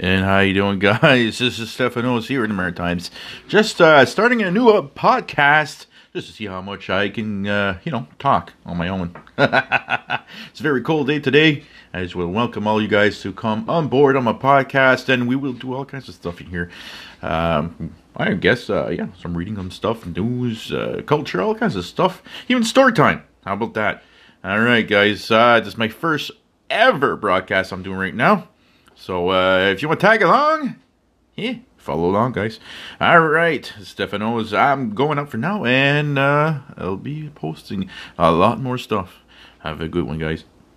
And how you doing, guys? This is Stefanos here in the Maritimes. Just uh, starting a new uh, podcast just to see how much I can, uh, you know, talk on my own. it's a very cold day today. I just will welcome all you guys to come on board on my podcast, and we will do all kinds of stuff in here. Um, I guess, uh, yeah, some reading some stuff, news, uh, culture, all kinds of stuff. Even story time. How about that? All right, guys. Uh, this is my first ever broadcast I'm doing right now. So uh, if you want to tag along, yeah, follow along, guys. All right, Stefanos, I'm going up for now, and uh, I'll be posting a lot more stuff. Have a good one, guys.